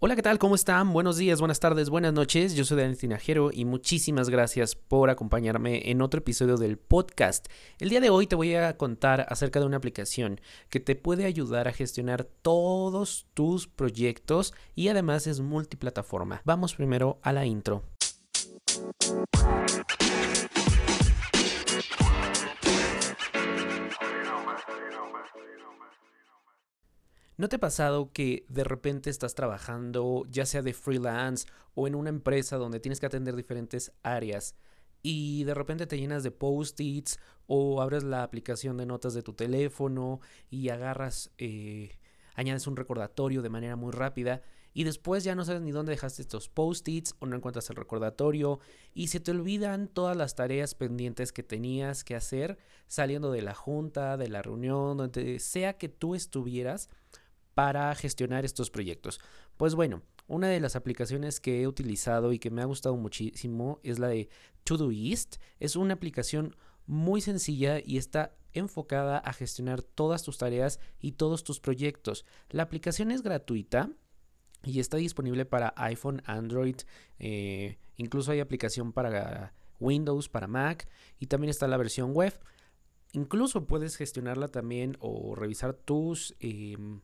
Hola, ¿qué tal? ¿Cómo están? Buenos días, buenas tardes, buenas noches. Yo soy Daniel Tinajero y muchísimas gracias por acompañarme en otro episodio del podcast. El día de hoy te voy a contar acerca de una aplicación que te puede ayudar a gestionar todos tus proyectos y además es multiplataforma. Vamos primero a la intro. ¿No te ha pasado que de repente estás trabajando, ya sea de freelance o en una empresa donde tienes que atender diferentes áreas y de repente te llenas de post-its o abres la aplicación de notas de tu teléfono y agarras, eh, añades un recordatorio de manera muy rápida y después ya no sabes ni dónde dejaste estos post-its o no encuentras el recordatorio y se te olvidan todas las tareas pendientes que tenías que hacer saliendo de la junta, de la reunión, donde sea que tú estuvieras para gestionar estos proyectos? Pues bueno, una de las aplicaciones que he utilizado y que me ha gustado muchísimo es la de Todoist. Es una aplicación muy sencilla y está enfocada a gestionar todas tus tareas y todos tus proyectos. La aplicación es gratuita y está disponible para iPhone, Android, eh, incluso hay aplicación para Windows, para Mac y también está la versión web. Incluso puedes gestionarla también o revisar tus... Em,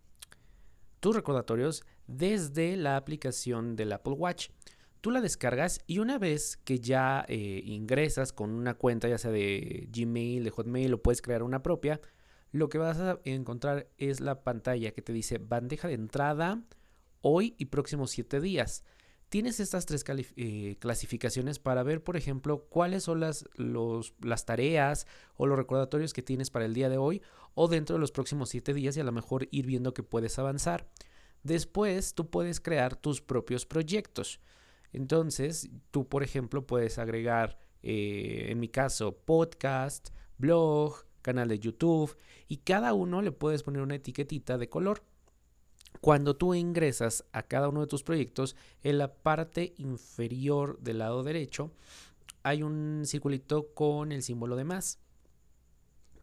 tus recordatorios desde la aplicación del Apple Watch. Tú la descargas y una vez que ya eh, ingresas con una cuenta, ya sea de Gmail, de Hotmail o puedes crear una propia, lo que vas a encontrar es la pantalla que te dice bandeja de entrada hoy y próximos 7 días. Tienes estas tres eh, clasificaciones para ver, por ejemplo, cuáles son las, tareas o los recordatorios que tienes para el día de hoy o dentro de los próximos 7 días y a lo mejor ir viendo que puedes avanzar. Después tú puedes crear tus propios proyectos. Entonces, tú, por ejemplo, puedes agregar, eh, en mi caso, podcast, blog, canal de YouTube y cada uno le puedes poner una etiquetita de color. Cuando tú ingresas a cada uno de tus proyectos, en la parte inferior del lado derecho hay un circulito con el símbolo de más.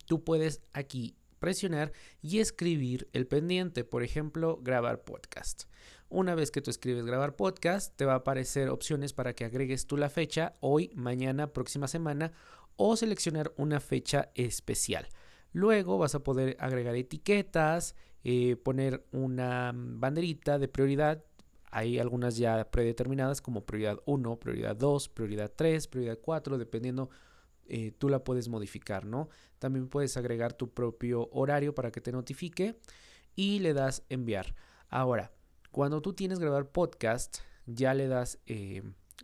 Tú puedes aquí presionar y escribir el pendiente, por ejemplo, grabar podcast. Una vez que tú escribes grabar podcast, te va a aparecer opciones para que agregues tú la fecha, hoy, mañana, próxima semana, o seleccionar una fecha especial. Luego vas a poder agregar etiquetas, eh, poner una banderita de prioridad. Hay algunas ya predeterminadas como prioridad 1, prioridad 2, prioridad 3, prioridad 4, dependiendo eh, tú la puedes modificar, ¿no? También puedes agregar tu propio horario para que te notifique y le das enviar. Ahora, cuando tú tienes grabar podcast, ya le das eh,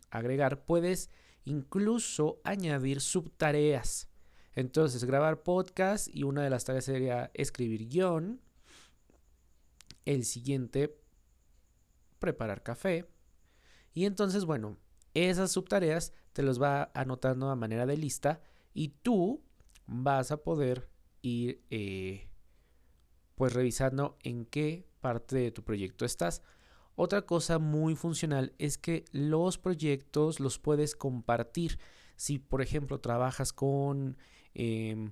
agregar, puedes incluso añadir subtareas. Entonces, grabar podcast y una de las tareas sería escribir guion. El siguiente, preparar café. Y entonces, bueno, esas subtareas te los va anotando a manera de lista y tú vas a poder ir eh, pues revisando en qué parte de tu proyecto estás. Otra cosa muy funcional es que los proyectos los puedes compartir. Si por ejemplo trabajas con em,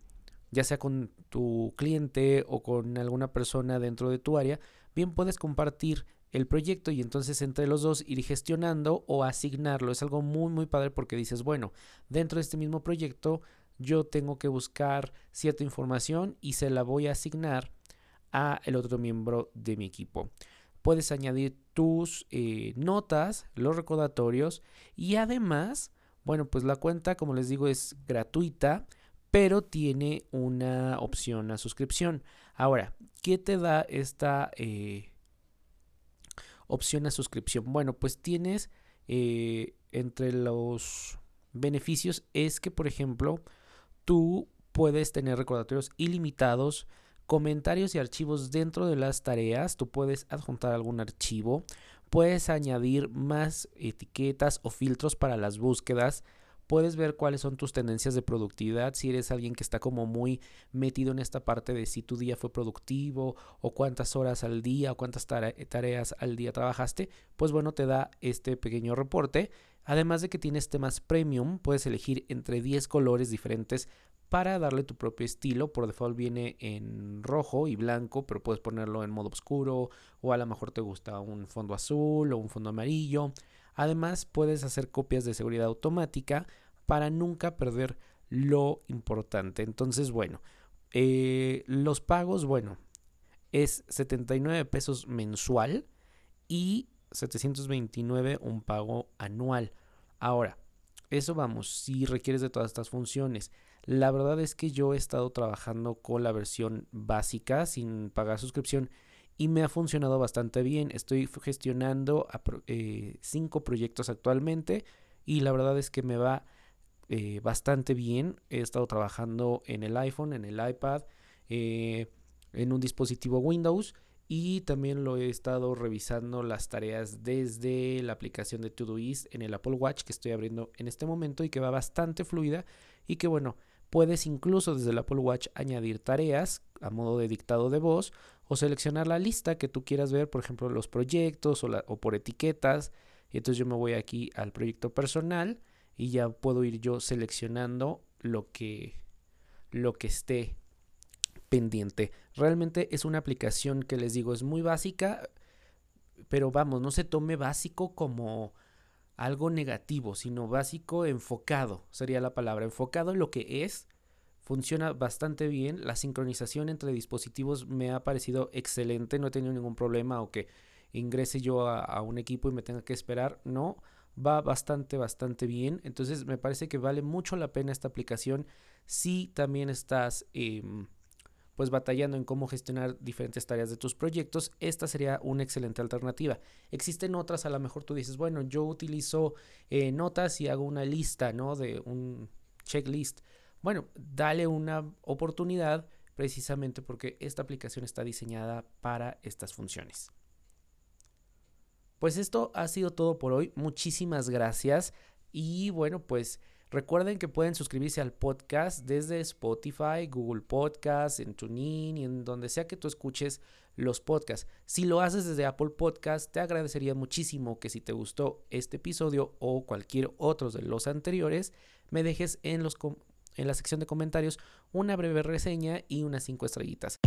ya sea con tu cliente o con alguna persona dentro de tu área, bien puedes compartir el proyecto y entonces entre los dos ir gestionando o asignarlo. Es algo muy muy padre porque dices, bueno, dentro de este mismo proyecto yo tengo que buscar cierta información y se la voy a asignar a el otro miembro de mi equipo. Puedes añadir tus eh, notas, los recordatorios y además, bueno, pues la cuenta, como les digo, es gratuita, pero tiene una opción a suscripción. Ahora, ¿qué te da esta... Eh, opción a suscripción. Bueno, pues tienes eh, entre los beneficios es que, por ejemplo, tú puedes tener recordatorios ilimitados, comentarios y archivos dentro de las tareas. Tú puedes adjuntar algún archivo, puedes añadir más etiquetas o filtros para las búsquedas puedes ver cuáles son tus tendencias de productividad, si eres alguien que está como muy metido en esta parte de si tu día fue productivo o cuántas horas al día o cuántas tareas al día trabajaste, pues bueno, te da este pequeño reporte. Además de que tienes temas premium, puedes elegir entre 10 colores diferentes para darle tu propio estilo. Por default viene en rojo y blanco, pero puedes ponerlo en modo oscuro o a lo mejor te gusta un fondo azul o un fondo amarillo. Además, puedes hacer copias de seguridad automática para nunca perder lo importante. Entonces, bueno, eh, los pagos, bueno, es 79 pesos mensual y 729 un pago anual. Ahora, eso vamos, si requieres de todas estas funciones. La verdad es que yo he estado trabajando con la versión básica sin pagar suscripción y me ha funcionado bastante bien. Estoy gestionando eh, cinco proyectos actualmente y la verdad es que me va eh, bastante bien. He estado trabajando en el iPhone, en el iPad, eh, en un dispositivo Windows y también lo he estado revisando las tareas desde la aplicación de Todoist en el Apple Watch que estoy abriendo en este momento y que va bastante fluida y que bueno, puedes incluso desde el Apple Watch añadir tareas a modo de dictado de voz o seleccionar la lista que tú quieras ver, por ejemplo, los proyectos o, por etiquetas. Y entonces yo me voy aquí al proyecto personal y ya puedo ir yo seleccionando lo que, lo que esté pendiente. Realmente es una aplicación que les digo es muy básica, pero vamos, no se tome básico como algo negativo, sino básico enfocado, sería la palabra, enfocado en lo que es. Funciona bastante bien. La sincronización entre dispositivos me ha parecido excelente. No he tenido ningún problema o que ingrese yo a, un equipo y me tenga que esperar. No, va bastante, bastante bien. Entonces me parece que vale mucho la pena esta aplicación si también estás em, pues batallando en cómo gestionar diferentes tareas de tus proyectos, esta sería una excelente alternativa. Existen otras, a lo mejor tú dices, bueno, yo utilizo eh, notas y hago una lista, ¿no? De un checklist. Bueno, dale una oportunidad precisamente porque esta aplicación está diseñada para estas funciones. Pues esto ha sido todo por hoy. Muchísimas gracias. Y bueno, pues recuerden que pueden suscribirse al podcast desde Spotify, Google Podcasts, en TuneIn y en donde sea que tú escuches los podcasts. Si lo haces desde Apple Podcast, te agradecería muchísimo que si te gustó este episodio o cualquier otro de los anteriores, me dejes en, los en la sección de comentarios una breve reseña y unas 5 estrellitas.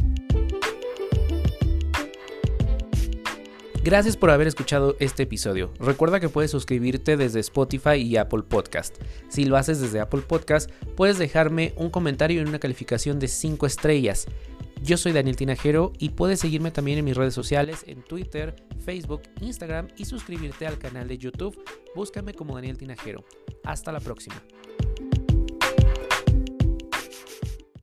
Gracias por haber escuchado este episodio. Recuerda que puedes suscribirte desde Spotify y Apple Podcast. Si lo haces desde Apple Podcast, puedes dejarme un comentario y una calificación de 5 estrellas. Yo soy Daniel Tinajero y puedes seguirme también en mis redes sociales, en Twitter, Facebook, Instagram y suscribirte al canal de YouTube. Búscame como Daniel Tinajero. Hasta la próxima.